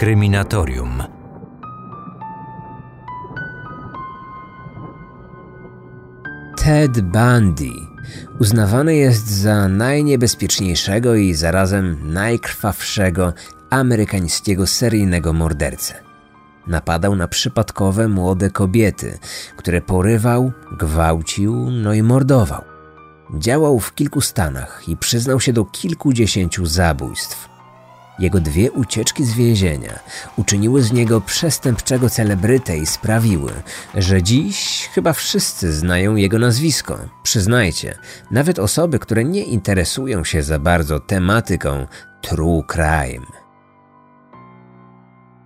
Kryminatorium. Ted Bundy uznawany jest za najniebezpieczniejszego i zarazem najkrwawszego amerykańskiego seryjnego mordercę. Napadał na przypadkowe młode kobiety, które porywał, gwałcił, no i mordował. Działał w kilku stanach i przyznał się do kilkudziesięciu zabójstw. Jego dwie ucieczki z więzienia uczyniły z niego przestępczego celebrytę i sprawiły, że dziś chyba wszyscy znają jego nazwisko. Przyznajcie, nawet osoby, które nie interesują się za bardzo tematyką true crime.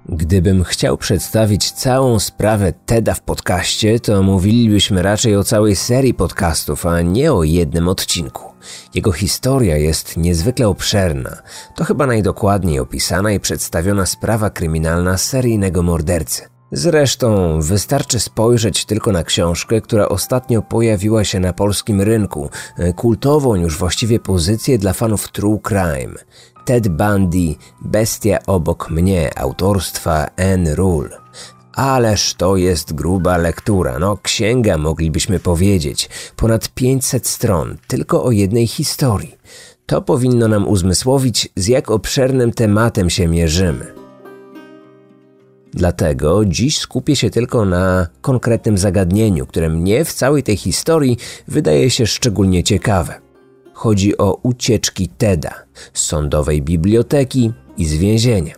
Gdybym chciał przedstawić całą sprawę Teda w podcaście, to mówilibyśmy raczej o całej serii podcastów, a nie o jednym odcinku. Jego historia jest niezwykle obszerna. To chyba najdokładniej opisana i przedstawiona sprawa kryminalna seryjnego mordercy. Zresztą wystarczy spojrzeć tylko na książkę, która ostatnio pojawiła się na polskim rynku, kultową już właściwie pozycję dla fanów true crime. Ted Bundy, Bestia obok mnie, autorstwa N. Rule. Ależ to jest gruba lektura, no księga moglibyśmy powiedzieć, ponad 500 stron, tylko o jednej historii. To powinno nam uzmysłowić, z jak obszernym tematem się mierzymy. Dlatego dziś skupię się tylko na konkretnym zagadnieniu, które mnie w całej tej historii wydaje się szczególnie ciekawe. Chodzi o ucieczki Teda z sądowej biblioteki i z więzienia.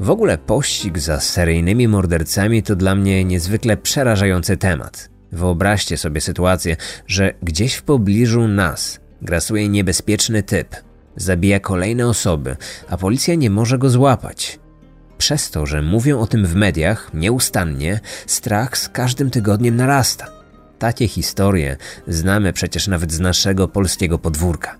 W ogóle pościg za seryjnymi mordercami to dla mnie niezwykle przerażający temat. Wyobraźcie sobie sytuację, że gdzieś w pobliżu nas grasuje niebezpieczny typ, zabija kolejne osoby, a policja nie może go złapać. Przez to, że mówią o tym w mediach nieustannie, strach z każdym tygodniem narasta. Takie historie znamy przecież nawet z naszego polskiego podwórka.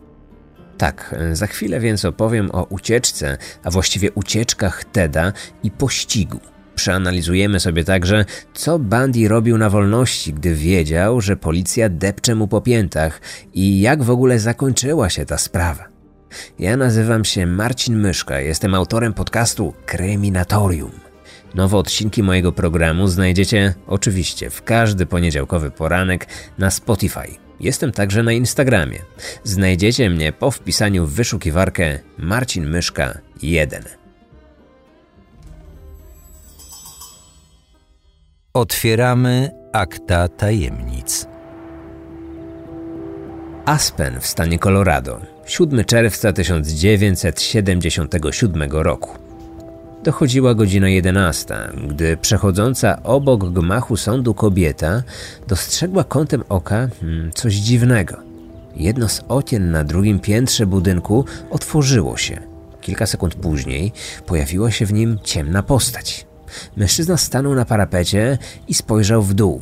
Tak, za chwilę więc opowiem o ucieczce, a właściwie ucieczkach Teda i pościgu. Przeanalizujemy sobie także, co Bundy robił na wolności, gdy wiedział, że policja depcze mu po piętach i jak w ogóle zakończyła się ta sprawa. Ja nazywam się Marcin Myszka, jestem autorem podcastu Kryminatorium. Nowe odcinki mojego programu znajdziecie oczywiście w każdy poniedziałkowy poranek na Spotify. Jestem także na Instagramie. Znajdziecie mnie po wpisaniu w wyszukiwarkę Marcin Myszka 1. Otwieramy akta tajemnic. Aspen w stanie Colorado, 7 czerwca 1977 roku. Dochodziła godzina 11, gdy przechodząca obok gmachu sądu kobieta dostrzegła kątem oka hmm, coś dziwnego. Jedno z okien na drugim piętrze budynku otworzyło się. Kilka sekund później pojawiła się w nim ciemna postać. Mężczyzna stanął na parapecie i spojrzał w dół.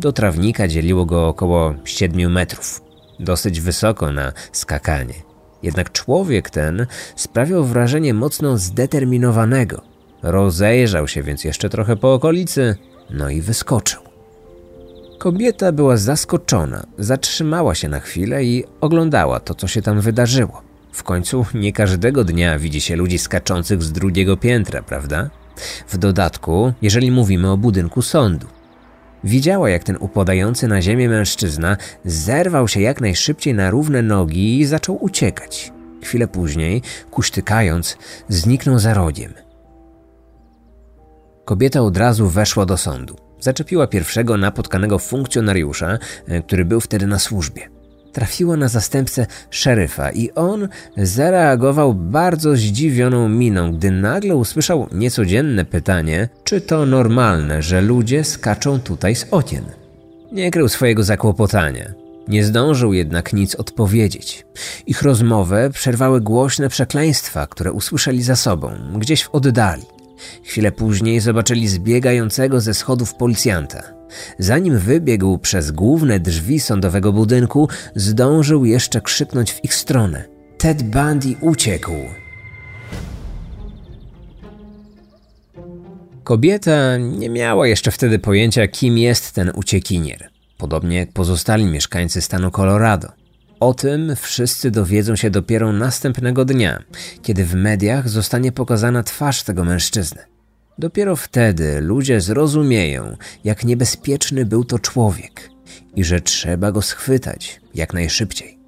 Do trawnika dzieliło go około 7 metrów. Dosyć wysoko na skakanie. Jednak człowiek ten sprawiał wrażenie mocno zdeterminowanego. Rozejrzał się więc jeszcze trochę po okolicy, no i wyskoczył. Kobieta była zaskoczona, zatrzymała się na chwilę i oglądała to, co się tam wydarzyło. W końcu nie każdego dnia widzi się ludzi skaczących z drugiego piętra, prawda? W dodatku, jeżeli mówimy o budynku sądu. Widziała, jak ten upadający na ziemię mężczyzna zerwał się jak najszybciej na równe nogi i zaczął uciekać. Chwilę później, kuśtykając, zniknął za rogiem. Kobieta od razu weszła do sądu. Zaczepiła pierwszego napotkanego funkcjonariusza, e, który był wtedy na służbie trafiła na zastępcę szeryfa i on zareagował bardzo zdziwioną miną, gdy nagle usłyszał niecodzienne pytanie, czy to normalne, że ludzie skaczą tutaj z okien. Nie krył swojego zakłopotania. Nie zdążył jednak nic odpowiedzieć. Ich rozmowę przerwały głośne przekleństwa, które usłyszeli za sobą, gdzieś w oddali. Chwilę później zobaczyli zbiegającego ze schodów policjanta. Zanim wybiegł przez główne drzwi sądowego budynku, zdążył jeszcze krzyknąć w ich stronę. Ted Bundy uciekł. Kobieta nie miała jeszcze wtedy pojęcia, kim jest ten uciekinier, podobnie jak pozostali mieszkańcy stanu Colorado. O tym wszyscy dowiedzą się dopiero następnego dnia, kiedy w mediach zostanie pokazana twarz tego mężczyzny. Dopiero wtedy ludzie zrozumieją, jak niebezpieczny był to człowiek i że trzeba go schwytać jak najszybciej.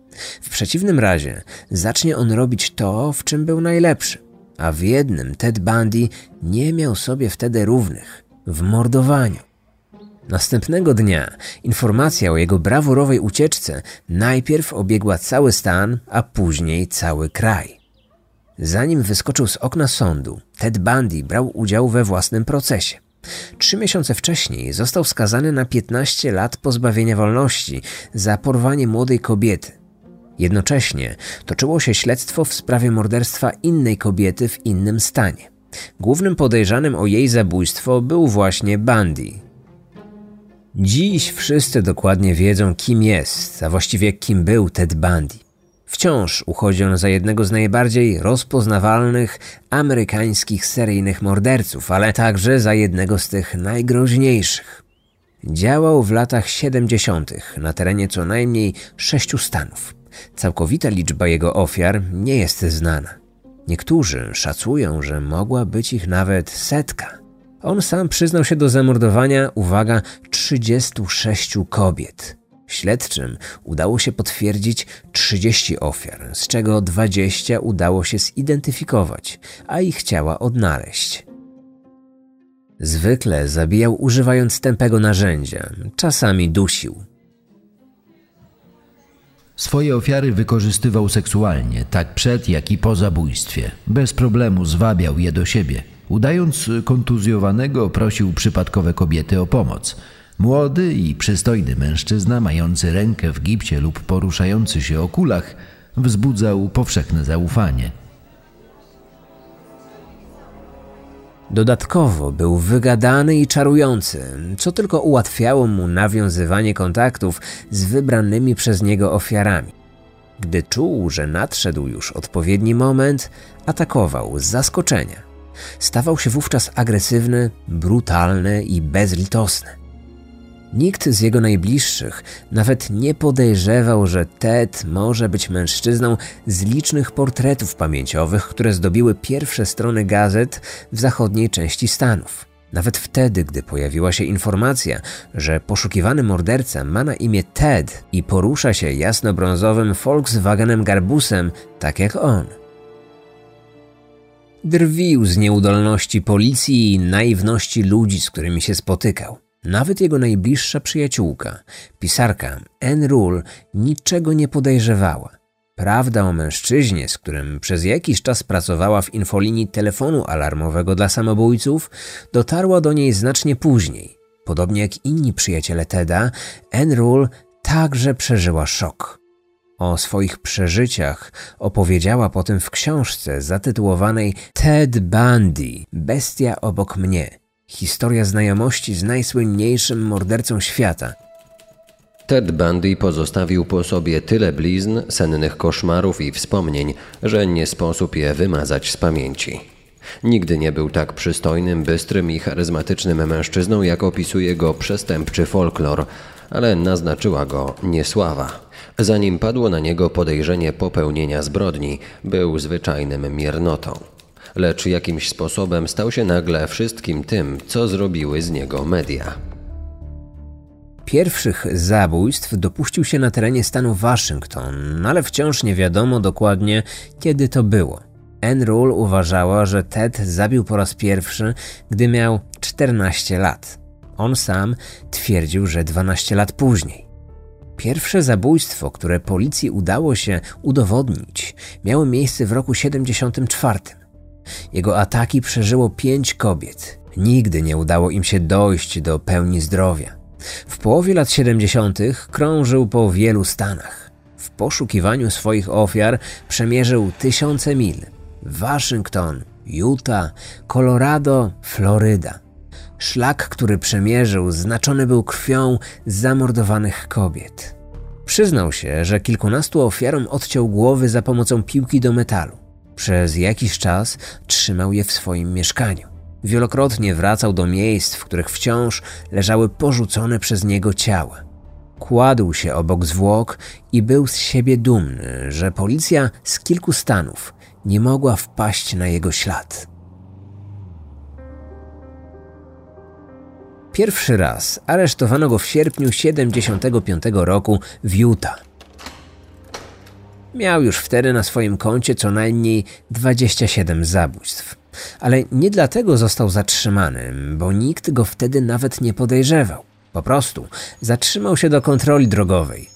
W przeciwnym razie zacznie on robić to, w czym był najlepszy, a w jednym Ted Bundy nie miał sobie wtedy równych w mordowaniu. Następnego dnia informacja o jego brawurowej ucieczce najpierw obiegła cały stan, a później cały kraj. Zanim wyskoczył z okna sądu, Ted Bundy brał udział we własnym procesie. Trzy miesiące wcześniej został skazany na 15 lat pozbawienia wolności za porwanie młodej kobiety. Jednocześnie toczyło się śledztwo w sprawie morderstwa innej kobiety w innym stanie. Głównym podejrzanym o jej zabójstwo był właśnie Bundy. Dziś wszyscy dokładnie wiedzą, kim jest, a właściwie kim był Ted Bundy. Wciąż uchodzi on za jednego z najbardziej rozpoznawalnych amerykańskich seryjnych morderców, ale także za jednego z tych najgroźniejszych. Działał w latach 70. na terenie co najmniej sześciu stanów. Całkowita liczba jego ofiar nie jest znana. Niektórzy szacują, że mogła być ich nawet setka. On sam przyznał się do zamordowania, uwaga, 36 kobiet. Śledczym udało się potwierdzić 30 ofiar, z czego 20 udało się zidentyfikować, a ich ciała odnaleźć. Zwykle zabijał używając tępego narzędzia, czasami dusił. Swoje ofiary wykorzystywał seksualnie, tak przed jak i po zabójstwie. Bez problemu zwabiał je do siebie. Udając kontuzjowanego, prosił przypadkowe kobiety o pomoc. Młody i przystojny mężczyzna, mający rękę w gipcie lub poruszający się o kulach, wzbudzał powszechne zaufanie. Dodatkowo był wygadany i czarujący, co tylko ułatwiało mu nawiązywanie kontaktów z wybranymi przez niego ofiarami. Gdy czuł, że nadszedł już odpowiedni moment, atakował z zaskoczenia. Stawał się wówczas agresywny, brutalny i bezlitosny. Nikt z jego najbliższych nawet nie podejrzewał, że Ted może być mężczyzną z licznych portretów pamięciowych, które zdobiły pierwsze strony gazet w zachodniej części Stanów. Nawet wtedy, gdy pojawiła się informacja, że poszukiwany morderca ma na imię Ted i porusza się jasnobrązowym Volkswagenem Garbusem, tak jak on. Drwił z nieudolności policji i naiwności ludzi, z którymi się spotykał. Nawet jego najbliższa przyjaciółka, pisarka Anne Rule, niczego nie podejrzewała. Prawda o mężczyźnie, z którym przez jakiś czas pracowała w infolinii telefonu alarmowego dla samobójców, dotarła do niej znacznie później. Podobnie jak inni przyjaciele Teda, Anne Rule także przeżyła szok. O swoich przeżyciach opowiedziała potem w książce zatytułowanej Ted Bundy Bestia obok mnie Historia znajomości z najsłynniejszym mordercą świata. Ted Bundy pozostawił po sobie tyle blizn, sennych koszmarów i wspomnień, że nie sposób je wymazać z pamięci. Nigdy nie był tak przystojnym, bystrym i charyzmatycznym mężczyzną, jak opisuje go przestępczy folklor, ale naznaczyła go niesława. Zanim padło na niego podejrzenie popełnienia zbrodni, był zwyczajnym miernotą lecz jakimś sposobem stał się nagle wszystkim tym, co zrobiły z niego media. Pierwszych zabójstw dopuścił się na terenie stanu Waszyngton, ale wciąż nie wiadomo dokładnie, kiedy to było. Anne Rule uważała, że Ted zabił po raz pierwszy, gdy miał 14 lat. On sam twierdził, że 12 lat później. Pierwsze zabójstwo, które policji udało się udowodnić, miało miejsce w roku 74. Jego ataki przeżyło pięć kobiet. Nigdy nie udało im się dojść do pełni zdrowia. W połowie lat 70. krążył po wielu stanach. W poszukiwaniu swoich ofiar przemierzył tysiące mil. Waszyngton, Utah, Colorado, Floryda. Szlak, który przemierzył, znaczony był krwią zamordowanych kobiet. Przyznał się, że kilkunastu ofiarom odciął głowy za pomocą piłki do metalu. Przez jakiś czas trzymał je w swoim mieszkaniu. Wielokrotnie wracał do miejsc, w których wciąż leżały porzucone przez niego ciała. Kładł się obok zwłok i był z siebie dumny, że policja z kilku stanów nie mogła wpaść na jego ślad. Pierwszy raz aresztowano go w sierpniu 75 roku w Utah. Miał już wtedy na swoim koncie co najmniej 27 zabójstw. Ale nie dlatego został zatrzymany, bo nikt go wtedy nawet nie podejrzewał. Po prostu zatrzymał się do kontroli drogowej.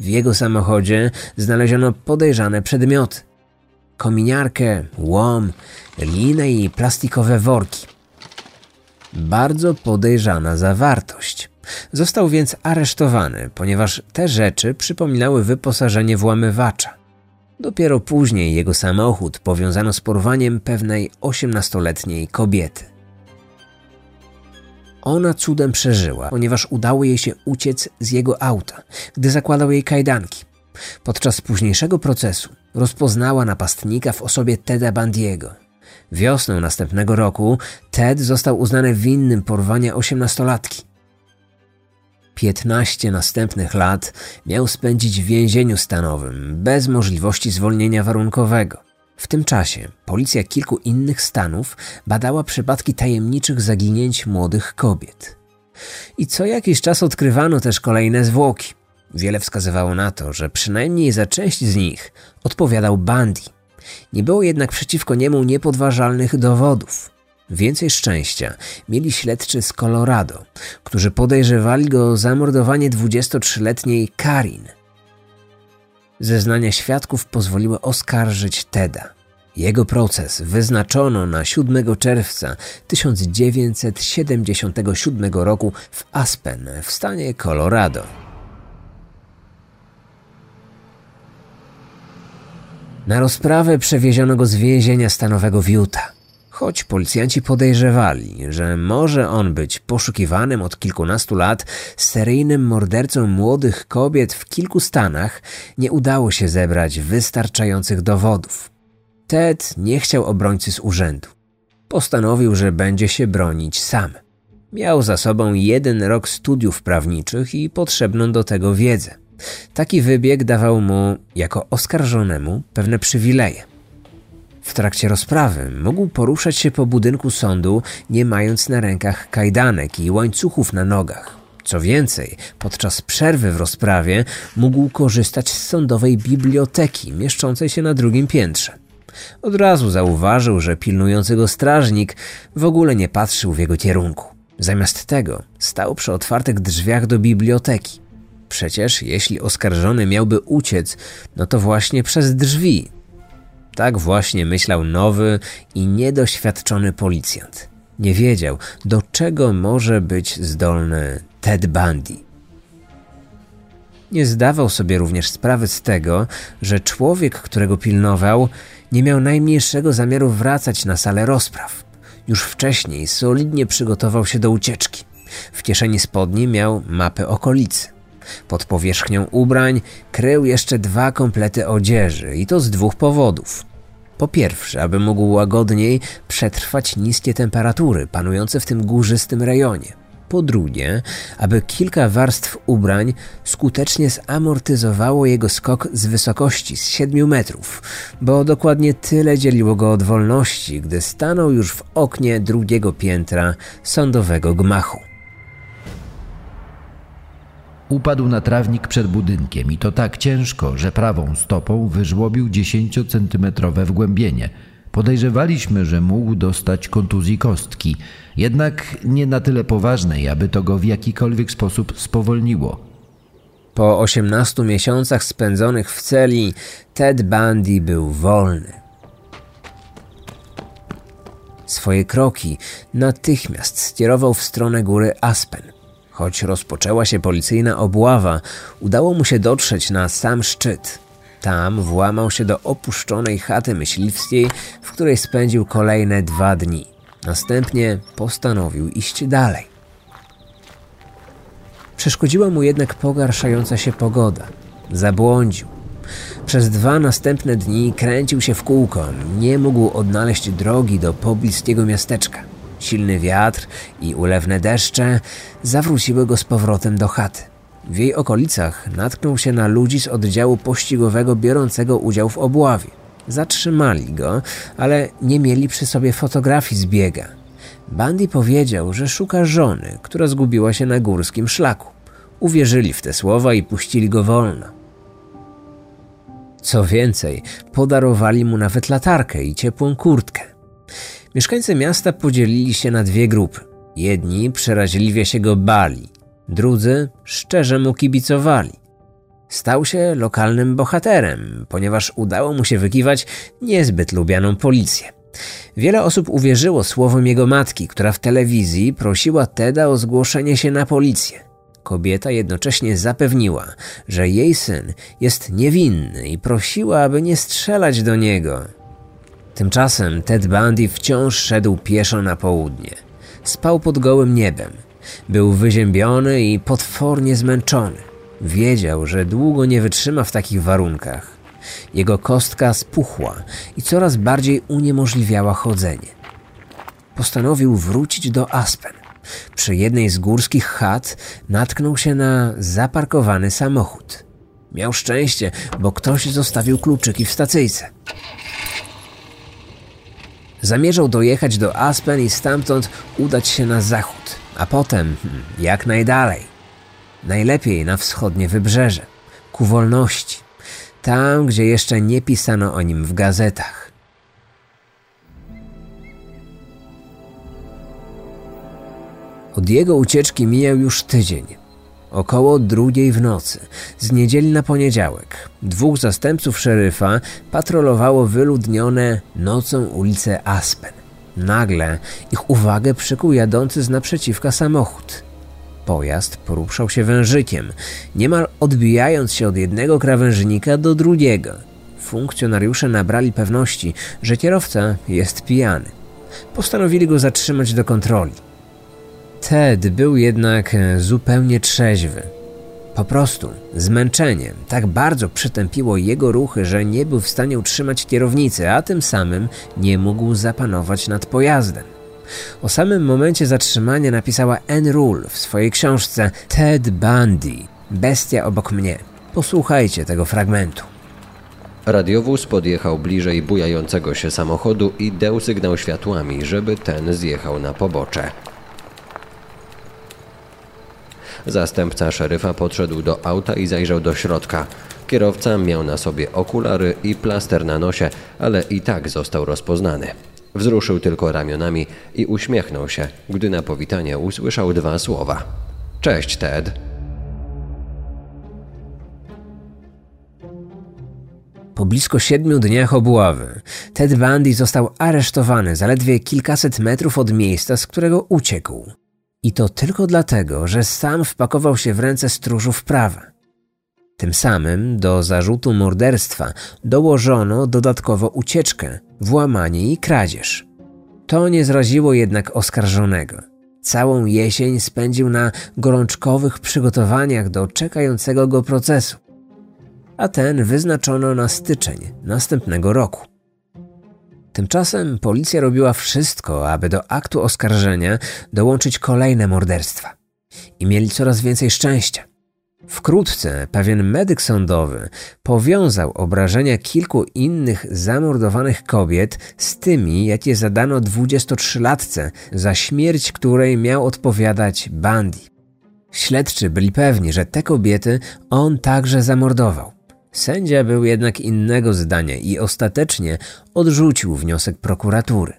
W jego samochodzie znaleziono podejrzane przedmioty: kominiarkę, łom, linę i plastikowe worki. Bardzo podejrzana zawartość. Został więc aresztowany, ponieważ te rzeczy przypominały wyposażenie włamywacza. Dopiero później jego samochód powiązano z porwaniem pewnej osiemnastoletniej kobiety. Ona cudem przeżyła, ponieważ udało jej się uciec z jego auta, gdy zakładał jej kajdanki. Podczas późniejszego procesu rozpoznała napastnika w osobie Teda Bandiego. Wiosną następnego roku Ted został uznany winnym porwania osiemnastolatki. 15 następnych lat miał spędzić w więzieniu stanowym, bez możliwości zwolnienia warunkowego. W tym czasie policja kilku innych stanów badała przypadki tajemniczych zaginięć młodych kobiet. I co jakiś czas odkrywano też kolejne zwłoki. Wiele wskazywało na to, że przynajmniej za część z nich odpowiadał Bundy. Nie było jednak przeciwko niemu niepodważalnych dowodów. Więcej szczęścia mieli śledczy z Colorado, którzy podejrzewali go o zamordowanie 23-letniej Karin. Zeznania świadków pozwoliły oskarżyć Teda. Jego proces wyznaczono na 7 czerwca 1977 roku w Aspen w stanie Colorado. Na rozprawę przewieziono go z więzienia stanowego w Utah. Choć policjanci podejrzewali, że może on być poszukiwanym od kilkunastu lat seryjnym mordercą młodych kobiet w kilku stanach, nie udało się zebrać wystarczających dowodów. Ted nie chciał obrońcy z urzędu. Postanowił, że będzie się bronić sam. Miał za sobą jeden rok studiów prawniczych i potrzebną do tego wiedzę. Taki wybieg dawał mu, jako oskarżonemu, pewne przywileje. W trakcie rozprawy mógł poruszać się po budynku sądu, nie mając na rękach kajdanek i łańcuchów na nogach. Co więcej, podczas przerwy w rozprawie mógł korzystać z sądowej biblioteki mieszczącej się na drugim piętrze. Od razu zauważył, że pilnujący go strażnik w ogóle nie patrzył w jego kierunku. Zamiast tego stał przy otwartych drzwiach do biblioteki. Przecież jeśli oskarżony miałby uciec, no to właśnie przez drzwi, tak właśnie myślał nowy i niedoświadczony policjant. Nie wiedział, do czego może być zdolny Ted Bundy. Nie zdawał sobie również sprawy z tego, że człowiek, którego pilnował, nie miał najmniejszego zamiaru wracać na salę rozpraw. Już wcześniej solidnie przygotował się do ucieczki. W kieszeni spodni miał mapę okolicy. Pod powierzchnią ubrań krył jeszcze dwa komplety odzieży i to z dwóch powodów. Po pierwsze, aby mógł łagodniej przetrwać niskie temperatury panujące w tym górzystym rejonie. Po drugie, aby kilka warstw ubrań skutecznie zamortyzowało jego skok z wysokości z 7 metrów, bo dokładnie tyle dzieliło go od wolności, gdy stanął już w oknie drugiego piętra sądowego gmachu. Upadł na trawnik przed budynkiem i to tak ciężko, że prawą stopą wyżłobił 10-centymetrowe wgłębienie. Podejrzewaliśmy, że mógł dostać kontuzji kostki, jednak nie na tyle poważnej, aby to go w jakikolwiek sposób spowolniło. Po 18 miesiącach spędzonych w celi, Ted Bundy był wolny. Swoje kroki natychmiast skierował w stronę góry Aspen – Choć rozpoczęła się policyjna obława, udało mu się dotrzeć na sam szczyt. Tam włamał się do opuszczonej chaty myśliwskiej, w której spędził kolejne dwa dni. Następnie postanowił iść dalej. Przeszkodziła mu jednak pogarszająca się pogoda. Zabłądził. Przez dwa następne dni kręcił się w kółko, nie mógł odnaleźć drogi do pobliskiego miasteczka. Silny wiatr i ulewne deszcze zawróciły go z powrotem do chaty. W jej okolicach natknął się na ludzi z oddziału pościgowego biorącego udział w obławie. Zatrzymali go, ale nie mieli przy sobie fotografii z biega. Bandy powiedział, że szuka żony, która zgubiła się na górskim szlaku. Uwierzyli w te słowa i puścili go wolno. Co więcej, podarowali mu nawet latarkę i ciepłą kurtkę. Mieszkańcy miasta podzielili się na dwie grupy. Jedni przeraźliwie się go bali, drudzy szczerze mu kibicowali. Stał się lokalnym bohaterem, ponieważ udało mu się wykiwać niezbyt lubianą policję. Wiele osób uwierzyło słowom jego matki, która w telewizji prosiła Teda o zgłoszenie się na policję. Kobieta jednocześnie zapewniła, że jej syn jest niewinny i prosiła, aby nie strzelać do niego. Tymczasem Ted Bundy wciąż szedł pieszo na południe. Spał pod gołym niebem. Był wyziębiony i potwornie zmęczony. Wiedział, że długo nie wytrzyma w takich warunkach. Jego kostka spuchła i coraz bardziej uniemożliwiała chodzenie. Postanowił wrócić do Aspen. Przy jednej z górskich chat natknął się na zaparkowany samochód. Miał szczęście, bo ktoś zostawił kluczyki w stacyjce. Zamierzał dojechać do Aspen i stamtąd udać się na zachód, a potem hmm, jak najdalej. Najlepiej na wschodnie wybrzeże, ku wolności, tam gdzie jeszcze nie pisano o nim w gazetach. Od jego ucieczki mijał już tydzień. Około drugiej w nocy, z niedzieli na poniedziałek, dwóch zastępców szeryfa patrolowało wyludnione nocą ulicę Aspen. Nagle ich uwagę przykuł jadący z naprzeciwka samochód. Pojazd poruszał się wężykiem, niemal odbijając się od jednego krawężnika do drugiego. Funkcjonariusze nabrali pewności, że kierowca jest pijany. Postanowili go zatrzymać do kontroli. Ted był jednak e, zupełnie trzeźwy. Po prostu zmęczenie tak bardzo przytępiło jego ruchy, że nie był w stanie utrzymać kierownicy, a tym samym nie mógł zapanować nad pojazdem. O samym momencie zatrzymania napisała Anne Rule w swojej książce Ted Bundy Bestia obok mnie. Posłuchajcie tego fragmentu. Radiowóz podjechał bliżej bujającego się samochodu i dał sygnał światłami, żeby ten zjechał na pobocze. Zastępca szeryfa podszedł do auta i zajrzał do środka. Kierowca miał na sobie okulary i plaster na nosie, ale i tak został rozpoznany. Wzruszył tylko ramionami i uśmiechnął się, gdy na powitanie usłyszał dwa słowa. Cześć, Ted. Po blisko siedmiu dniach obławy, Ted Bundy został aresztowany zaledwie kilkaset metrów od miejsca, z którego uciekł. I to tylko dlatego, że sam wpakował się w ręce stróżów prawa. Tym samym do zarzutu morderstwa dołożono dodatkowo ucieczkę, włamanie i kradzież. To nie zraziło jednak oskarżonego. Całą jesień spędził na gorączkowych przygotowaniach do czekającego go procesu, a ten wyznaczono na styczeń następnego roku. Tymczasem policja robiła wszystko, aby do aktu oskarżenia dołączyć kolejne morderstwa. I mieli coraz więcej szczęścia. Wkrótce pewien medyk sądowy powiązał obrażenia kilku innych zamordowanych kobiet z tymi, jakie zadano 23-latce, za śmierć której miał odpowiadać Bundy. Śledczy byli pewni, że te kobiety on także zamordował. Sędzia był jednak innego zdania i ostatecznie odrzucił wniosek prokuratury.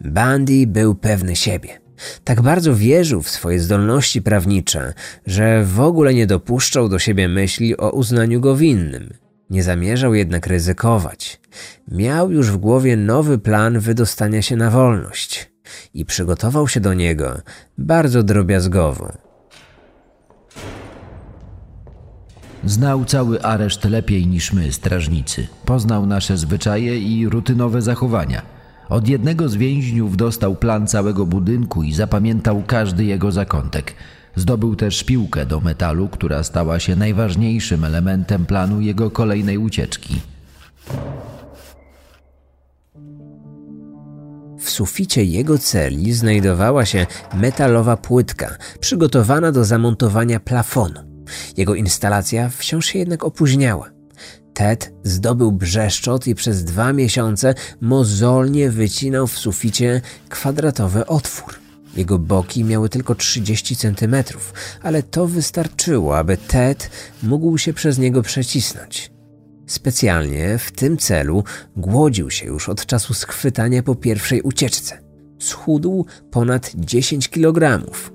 Bundy był pewny siebie. Tak bardzo wierzył w swoje zdolności prawnicze, że w ogóle nie dopuszczał do siebie myśli o uznaniu go winnym. Nie zamierzał jednak ryzykować. Miał już w głowie nowy plan wydostania się na wolność i przygotował się do niego bardzo drobiazgowo. Znał cały areszt lepiej niż my, strażnicy. Poznał nasze zwyczaje i rutynowe zachowania. Od jednego z więźniów dostał plan całego budynku i zapamiętał każdy jego zakątek. Zdobył też piłkę do metalu, która stała się najważniejszym elementem planu jego kolejnej ucieczki. W suficie jego celi znajdowała się metalowa płytka, przygotowana do zamontowania plafonu. Jego instalacja wciąż się jednak opóźniała. Ted zdobył brzeszczot i przez dwa miesiące mozolnie wycinał w suficie kwadratowy otwór. Jego boki miały tylko 30 centymetrów, ale to wystarczyło, aby Ted mógł się przez niego przecisnąć. Specjalnie w tym celu głodził się już od czasu schwytania po pierwszej ucieczce. Schudł ponad 10 kilogramów.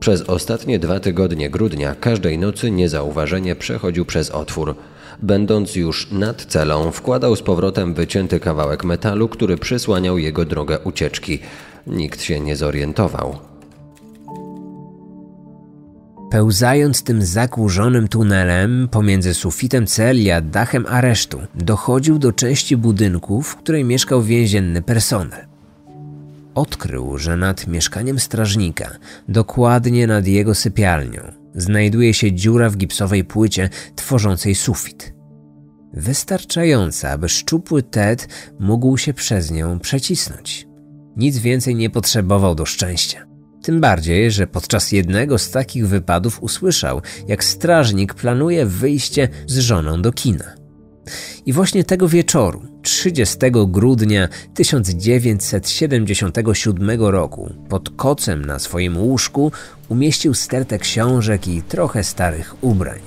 Przez ostatnie dwa tygodnie grudnia każdej nocy niezauważenie przechodził przez otwór. Będąc już nad celą, wkładał z powrotem wycięty kawałek metalu, który przysłaniał jego drogę ucieczki. Nikt się nie zorientował. Pełzając tym zakurzonym tunelem pomiędzy sufitem celi a dachem aresztu, dochodził do części budynku, w której mieszkał więzienny personel. Odkrył, że nad mieszkaniem strażnika, dokładnie nad jego sypialnią, znajduje się dziura w gipsowej płycie tworzącej sufit. Wystarczająca, aby szczupły Ted mógł się przez nią przecisnąć. Nic więcej nie potrzebował do szczęścia. Tym bardziej, że podczas jednego z takich wypadów usłyszał, jak strażnik planuje wyjście z żoną do kina. I właśnie tego wieczoru, 30 grudnia 1977 roku, pod kocem na swoim łóżku umieścił stertę książek i trochę starych ubrań.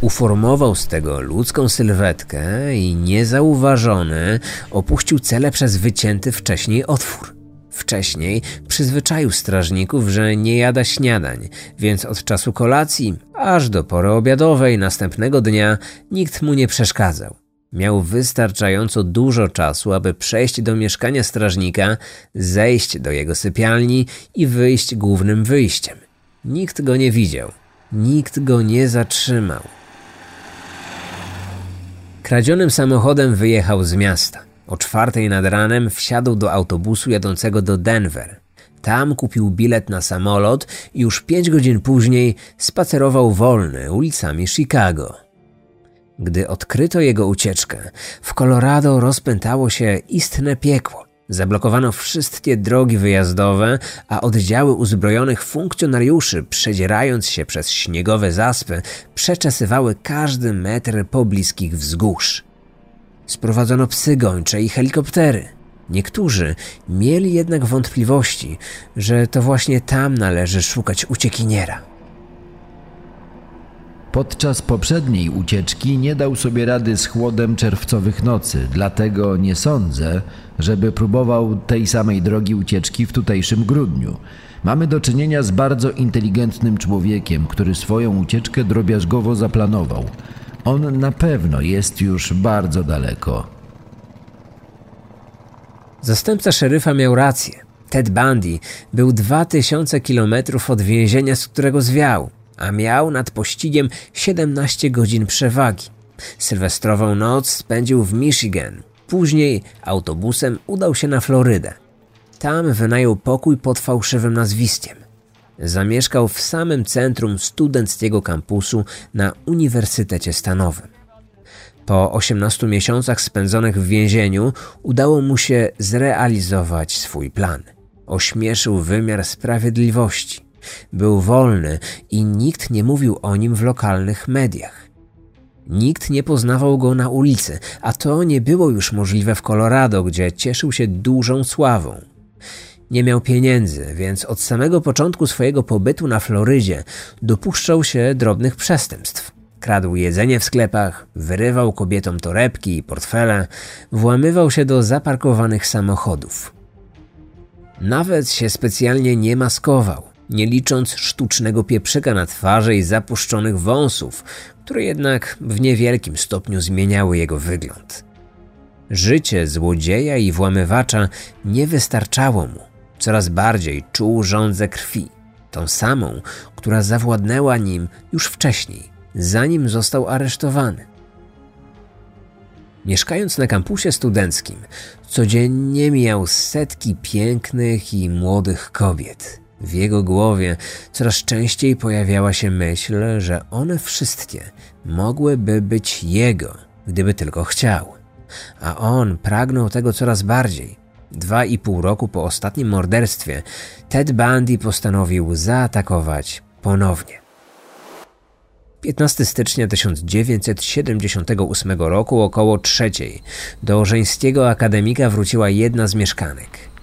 Uformował z tego ludzką sylwetkę i niezauważony opuścił celę przez wycięty wcześniej otwór. Wcześniej przyzwyczaił strażników, że nie jada śniadań, więc od czasu kolacji aż do pory obiadowej następnego dnia nikt mu nie przeszkadzał. Miał wystarczająco dużo czasu, aby przejść do mieszkania strażnika, zejść do jego sypialni i wyjść głównym wyjściem. Nikt go nie widział, nikt go nie zatrzymał. Kradzionym samochodem wyjechał z miasta. O czwartej nad ranem wsiadł do autobusu jadącego do Denver. Tam kupił bilet na samolot i już pięć godzin później spacerował wolny ulicami Chicago. Gdy odkryto jego ucieczkę, w Colorado rozpętało się istne piekło. Zablokowano wszystkie drogi wyjazdowe, a oddziały uzbrojonych funkcjonariuszy, przedzierając się przez śniegowe zaspy, przeczesywały każdy metr pobliskich wzgórz. Sprowadzono psy gończe i helikoptery. Niektórzy mieli jednak wątpliwości, że to właśnie tam należy szukać uciekiniera. Podczas poprzedniej ucieczki nie dał sobie rady z chłodem czerwcowych nocy, dlatego nie sądzę, żeby próbował tej samej drogi ucieczki w tutejszym grudniu. Mamy do czynienia z bardzo inteligentnym człowiekiem, który swoją ucieczkę drobiazgowo zaplanował. On na pewno jest już bardzo daleko. Zastępca szeryfa miał rację. Ted Bundy był 2000 kilometrów od więzienia, z którego zwiał, a miał nad pościgiem 17 godzin przewagi. Sylwestrową noc spędził w Michigan. Później autobusem udał się na Florydę. Tam wynajął pokój pod fałszywym nazwiskiem. Zamieszkał w samym centrum studenckiego kampusu na Uniwersytecie Stanowym. Po 18 miesiącach spędzonych w więzieniu udało mu się zrealizować swój plan. Ośmieszył wymiar sprawiedliwości. Był wolny i nikt nie mówił o nim w lokalnych mediach. Nikt nie poznawał go na ulicy, a to nie było już możliwe w Colorado, gdzie cieszył się dużą sławą. Nie miał pieniędzy, więc od samego początku swojego pobytu na Florydzie dopuszczał się drobnych przestępstw. Kradł jedzenie w sklepach, wyrywał kobietom torebki i portfele, włamywał się do zaparkowanych samochodów. Nawet się specjalnie nie maskował, nie licząc sztucznego pieprzyka na twarzy i zapuszczonych wąsów, które jednak w niewielkim stopniu zmieniały jego wygląd. Życie złodzieja i włamywacza nie wystarczało mu. Coraz bardziej czuł żądzę krwi, tą samą, która zawładnęła nim już wcześniej, zanim został aresztowany. Mieszkając na kampusie studenckim, codziennie mijał setki pięknych i młodych kobiet. W jego głowie coraz częściej pojawiała się myśl, że one wszystkie mogłyby być jego, gdyby tylko chciał. A on pragnął tego coraz bardziej. Dwa i pół roku po ostatnim morderstwie Ted Bundy postanowił zaatakować ponownie. 15 stycznia 1978 roku około trzeciej do żeńskiego akademika wróciła jedna z mieszkanek.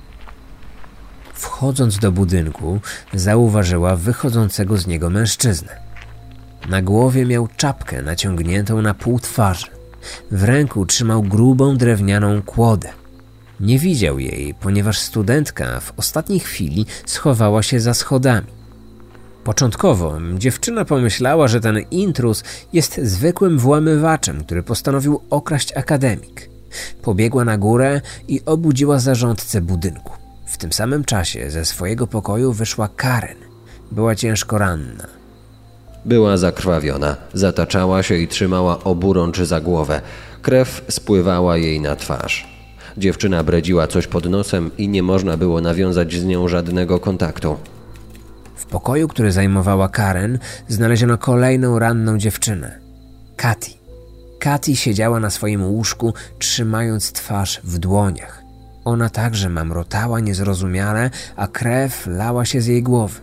Wchodząc do budynku, zauważyła wychodzącego z niego mężczyznę. Na głowie miał czapkę naciągniętą na pół twarzy. W ręku trzymał grubą drewnianą kłodę. Nie widział jej, ponieważ studentka w ostatniej chwili schowała się za schodami. Początkowo dziewczyna pomyślała, że ten intruz jest zwykłym włamywaczem, który postanowił okraść akademik. Pobiegła na górę i obudziła zarządcę budynku. W tym samym czasie ze swojego pokoju wyszła Karen. Była ciężko ranna. Była zakrwawiona, zataczała się i trzymała oburącz za głowę. Krew spływała jej na twarz. Dziewczyna bredziła coś pod nosem i nie można było nawiązać z nią żadnego kontaktu. W pokoju, który zajmowała Karen, znaleziono kolejną ranną dziewczynę Kati. Kati siedziała na swoim łóżku, trzymając twarz w dłoniach. Ona także mamrotała niezrozumiale, a krew lała się z jej głowy.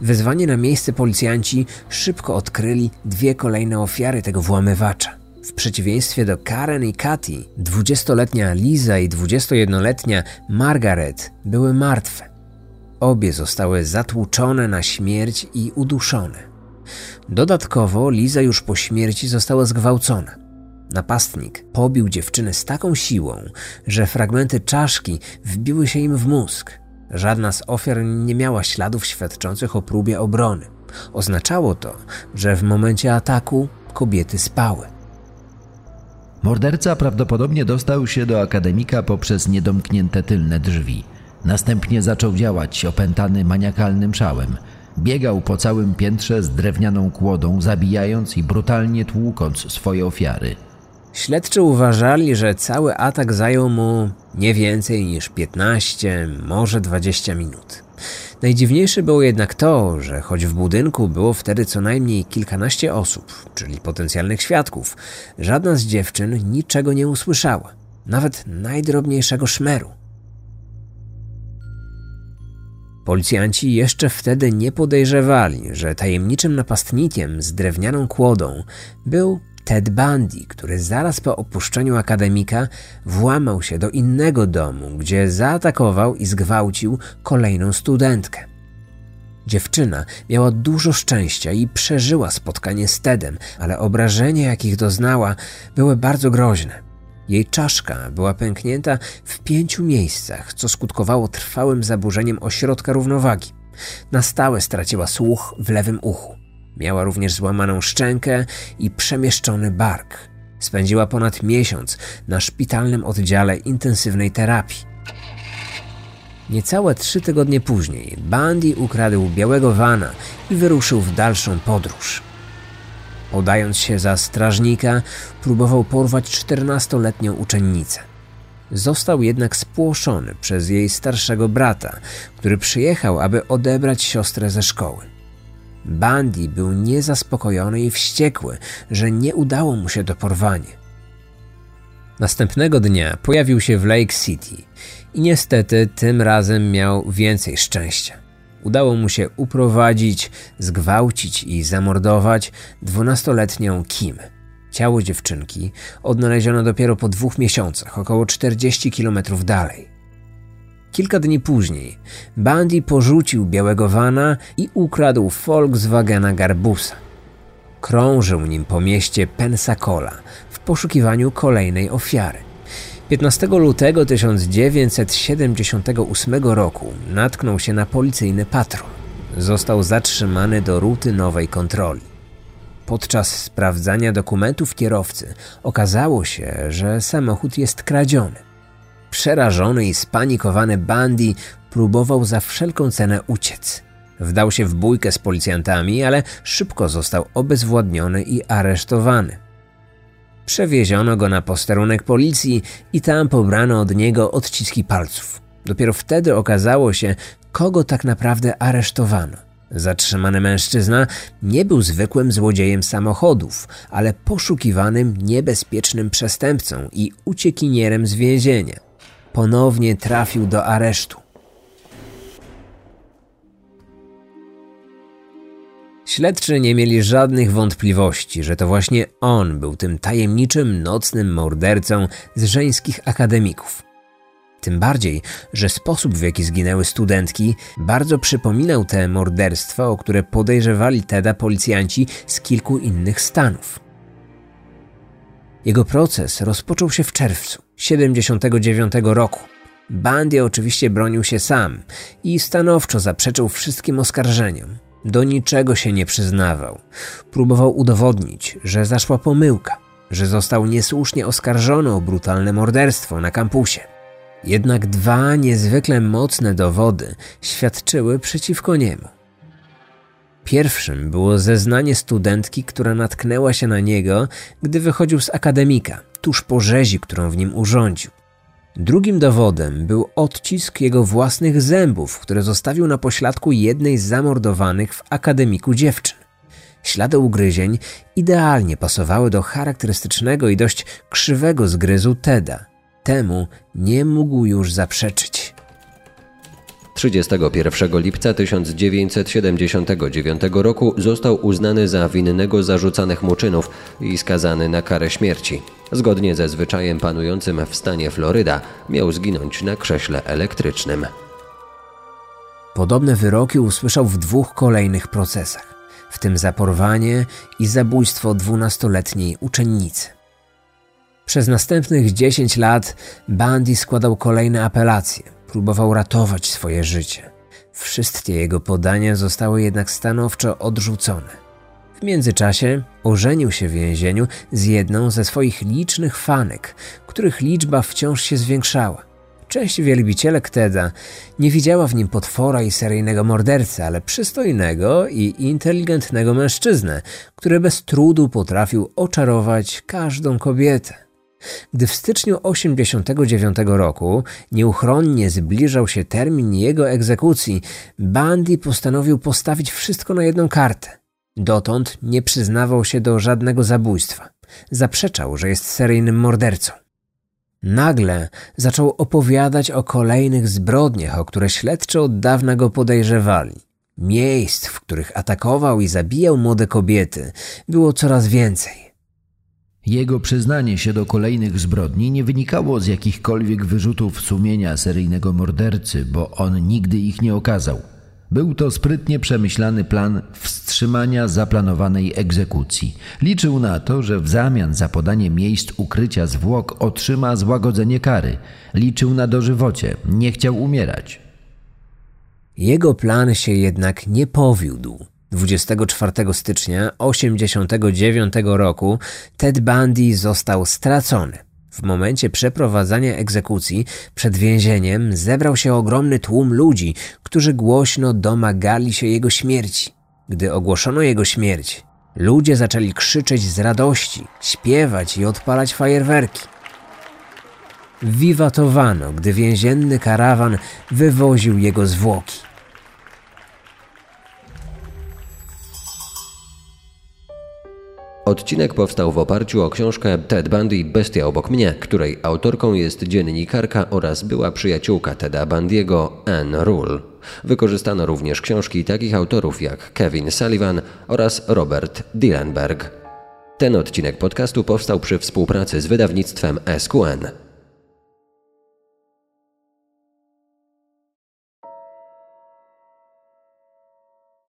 Wezwanie na miejsce policjanci szybko odkryli dwie kolejne ofiary tego włamywacza. W przeciwieństwie do Karen i Katy, 20-letnia Liza i 21-letnia Margaret były martwe. Obie zostały zatłuczone na śmierć i uduszone. Dodatkowo Liza już po śmierci została zgwałcona. Napastnik pobił dziewczynę z taką siłą, że fragmenty czaszki wbiły się im w mózg. Żadna z ofiar nie miała śladów świadczących o próbie obrony. Oznaczało to, że w momencie ataku kobiety spały. Morderca prawdopodobnie dostał się do akademika poprzez niedomknięte tylne drzwi. Następnie zaczął działać opętany maniakalnym szałem. Biegał po całym piętrze z drewnianą kłodą, zabijając i brutalnie tłukąc swoje ofiary. Śledczy uważali, że cały atak zajął mu nie więcej niż 15, może 20 minut. Najdziwniejsze było jednak to, że choć w budynku było wtedy co najmniej kilkanaście osób, czyli potencjalnych świadków, żadna z dziewczyn niczego nie usłyszała, nawet najdrobniejszego szmeru. Policjanci jeszcze wtedy nie podejrzewali, że tajemniczym napastnikiem z drewnianą kłodą był Ted Bundy, który zaraz po opuszczeniu akademika włamał się do innego domu, gdzie zaatakował i zgwałcił kolejną studentkę. Dziewczyna miała dużo szczęścia i przeżyła spotkanie z Tedem, ale obrażenia, jakich doznała, były bardzo groźne. Jej czaszka była pęknięta w pięciu miejscach, co skutkowało trwałym zaburzeniem ośrodka równowagi. Na stałe straciła słuch w lewym uchu. Miała również złamaną szczękę i przemieszczony bark. Spędziła ponad miesiąc na szpitalnym oddziale intensywnej terapii. Niecałe trzy tygodnie później Bandy ukradł białego wana i wyruszył w dalszą podróż. Udając się za strażnika, próbował porwać czternastoletnią uczennicę. Został jednak spłoszony przez jej starszego brata, który przyjechał, aby odebrać siostrę ze szkoły. Bandy był niezaspokojony i wściekły, że nie udało mu się to porwanie. Następnego dnia pojawił się w Lake City i niestety tym razem miał więcej szczęścia. Udało mu się uprowadzić, zgwałcić i zamordować dwunastoletnią Kim. Ciało dziewczynki odnaleziono dopiero po dwóch miesiącach, około 40 kilometrów dalej. Kilka dni później Bandy porzucił białego wana i ukradł Volkswagena Garbusa. Krążył nim po mieście Pensacola w poszukiwaniu kolejnej ofiary. 15 lutego 1978 roku natknął się na policyjny patrol. Został zatrzymany do rutynowej kontroli. Podczas sprawdzania dokumentów kierowcy okazało się, że samochód jest kradziony. Przerażony i spanikowany Bandy próbował za wszelką cenę uciec. Wdał się w bójkę z policjantami, ale szybko został obezwładniony i aresztowany. Przewieziono go na posterunek policji i tam pobrano od niego odciski palców. Dopiero wtedy okazało się, kogo tak naprawdę aresztowano. Zatrzymany mężczyzna nie był zwykłym złodziejem samochodów, ale poszukiwanym niebezpiecznym przestępcą i uciekinierem z więzienia. Ponownie trafił do aresztu. Śledczy nie mieli żadnych wątpliwości, że to właśnie on był tym tajemniczym, nocnym mordercą z żeńskich akademików. Tym bardziej, że sposób w jaki zginęły studentki bardzo przypominał te morderstwa, o które podejrzewali Teda policjanci z kilku innych stanów. Jego proces rozpoczął się w czerwcu 79 roku. Bandy oczywiście bronił się sam i stanowczo zaprzeczył wszystkim oskarżeniom. Do niczego się nie przyznawał. Próbował udowodnić, że zaszła pomyłka, że został niesłusznie oskarżony o brutalne morderstwo na kampusie. Jednak dwa niezwykle mocne dowody świadczyły przeciwko niemu. Pierwszym było zeznanie studentki, która natknęła się na niego, gdy wychodził z akademika, tuż po rzezi, którą w nim urządził. Drugim dowodem był odcisk jego własnych zębów, które zostawił na pośladku jednej z zamordowanych w akademiku dziewczyn. Ślady ugryzień idealnie pasowały do charakterystycznego i dość krzywego zgryzu Teda. Temu nie mógł już zaprzeczyć. 31 lipca 1979 roku został uznany za winnego zarzucanych mu czynów i skazany na karę śmierci. Zgodnie ze zwyczajem panującym w stanie Floryda, miał zginąć na krześle elektrycznym. Podobne wyroki usłyszał w dwóch kolejnych procesach, w tym za porwanie i zabójstwo dwunastoletniej uczennicy. Przez następnych 10 lat Bundy składał kolejne apelacje, próbował ratować swoje życie. Wszystkie jego podania zostały jednak stanowczo odrzucone. W międzyczasie ożenił się w więzieniu z jedną ze swoich licznych fanek, których liczba wciąż się zwiększała. Część wielbicielek Teda nie widziała w nim potwora i seryjnego mordercy, ale przystojnego i inteligentnego mężczyznę, który bez trudu potrafił oczarować każdą kobietę. Gdy w styczniu 1989 roku nieuchronnie zbliżał się termin jego egzekucji, Bandy postanowił postawić wszystko na jedną kartę. Dotąd nie przyznawał się do żadnego zabójstwa. Zaprzeczał, że jest seryjnym mordercą. Nagle zaczął opowiadać o kolejnych zbrodniach, o które śledczy od dawna go podejrzewali. Miejsc, w których atakował i zabijał młode kobiety, było coraz więcej. Jego przyznanie się do kolejnych zbrodni nie wynikało z jakichkolwiek wyrzutów sumienia seryjnego mordercy, bo on nigdy ich nie okazał. Był to sprytnie przemyślany plan wstrzymania zaplanowanej egzekucji. Liczył na to, że w zamian za podanie miejsc ukrycia zwłok otrzyma złagodzenie kary. Liczył na dożywocie, nie chciał umierać. Jego plan się jednak nie powiódł. 24 stycznia 1989 roku Ted Bundy został stracony. W momencie przeprowadzania egzekucji przed więzieniem zebrał się ogromny tłum ludzi, którzy głośno domagali się jego śmierci. Gdy ogłoszono jego śmierć, ludzie zaczęli krzyczeć z radości, śpiewać i odpalać fajerwerki. Wiwatowano, gdy więzienny karawan wywoził jego zwłoki. Odcinek powstał w oparciu o książkę Ted Bundy Bestia obok mnie, której autorką jest dziennikarka oraz była przyjaciółka Teda Bundy'ego Anne Rule. Wykorzystano również książki takich autorów jak Kevin Sullivan oraz Robert Dillenberg. Ten odcinek podcastu powstał przy współpracy z wydawnictwem SQN.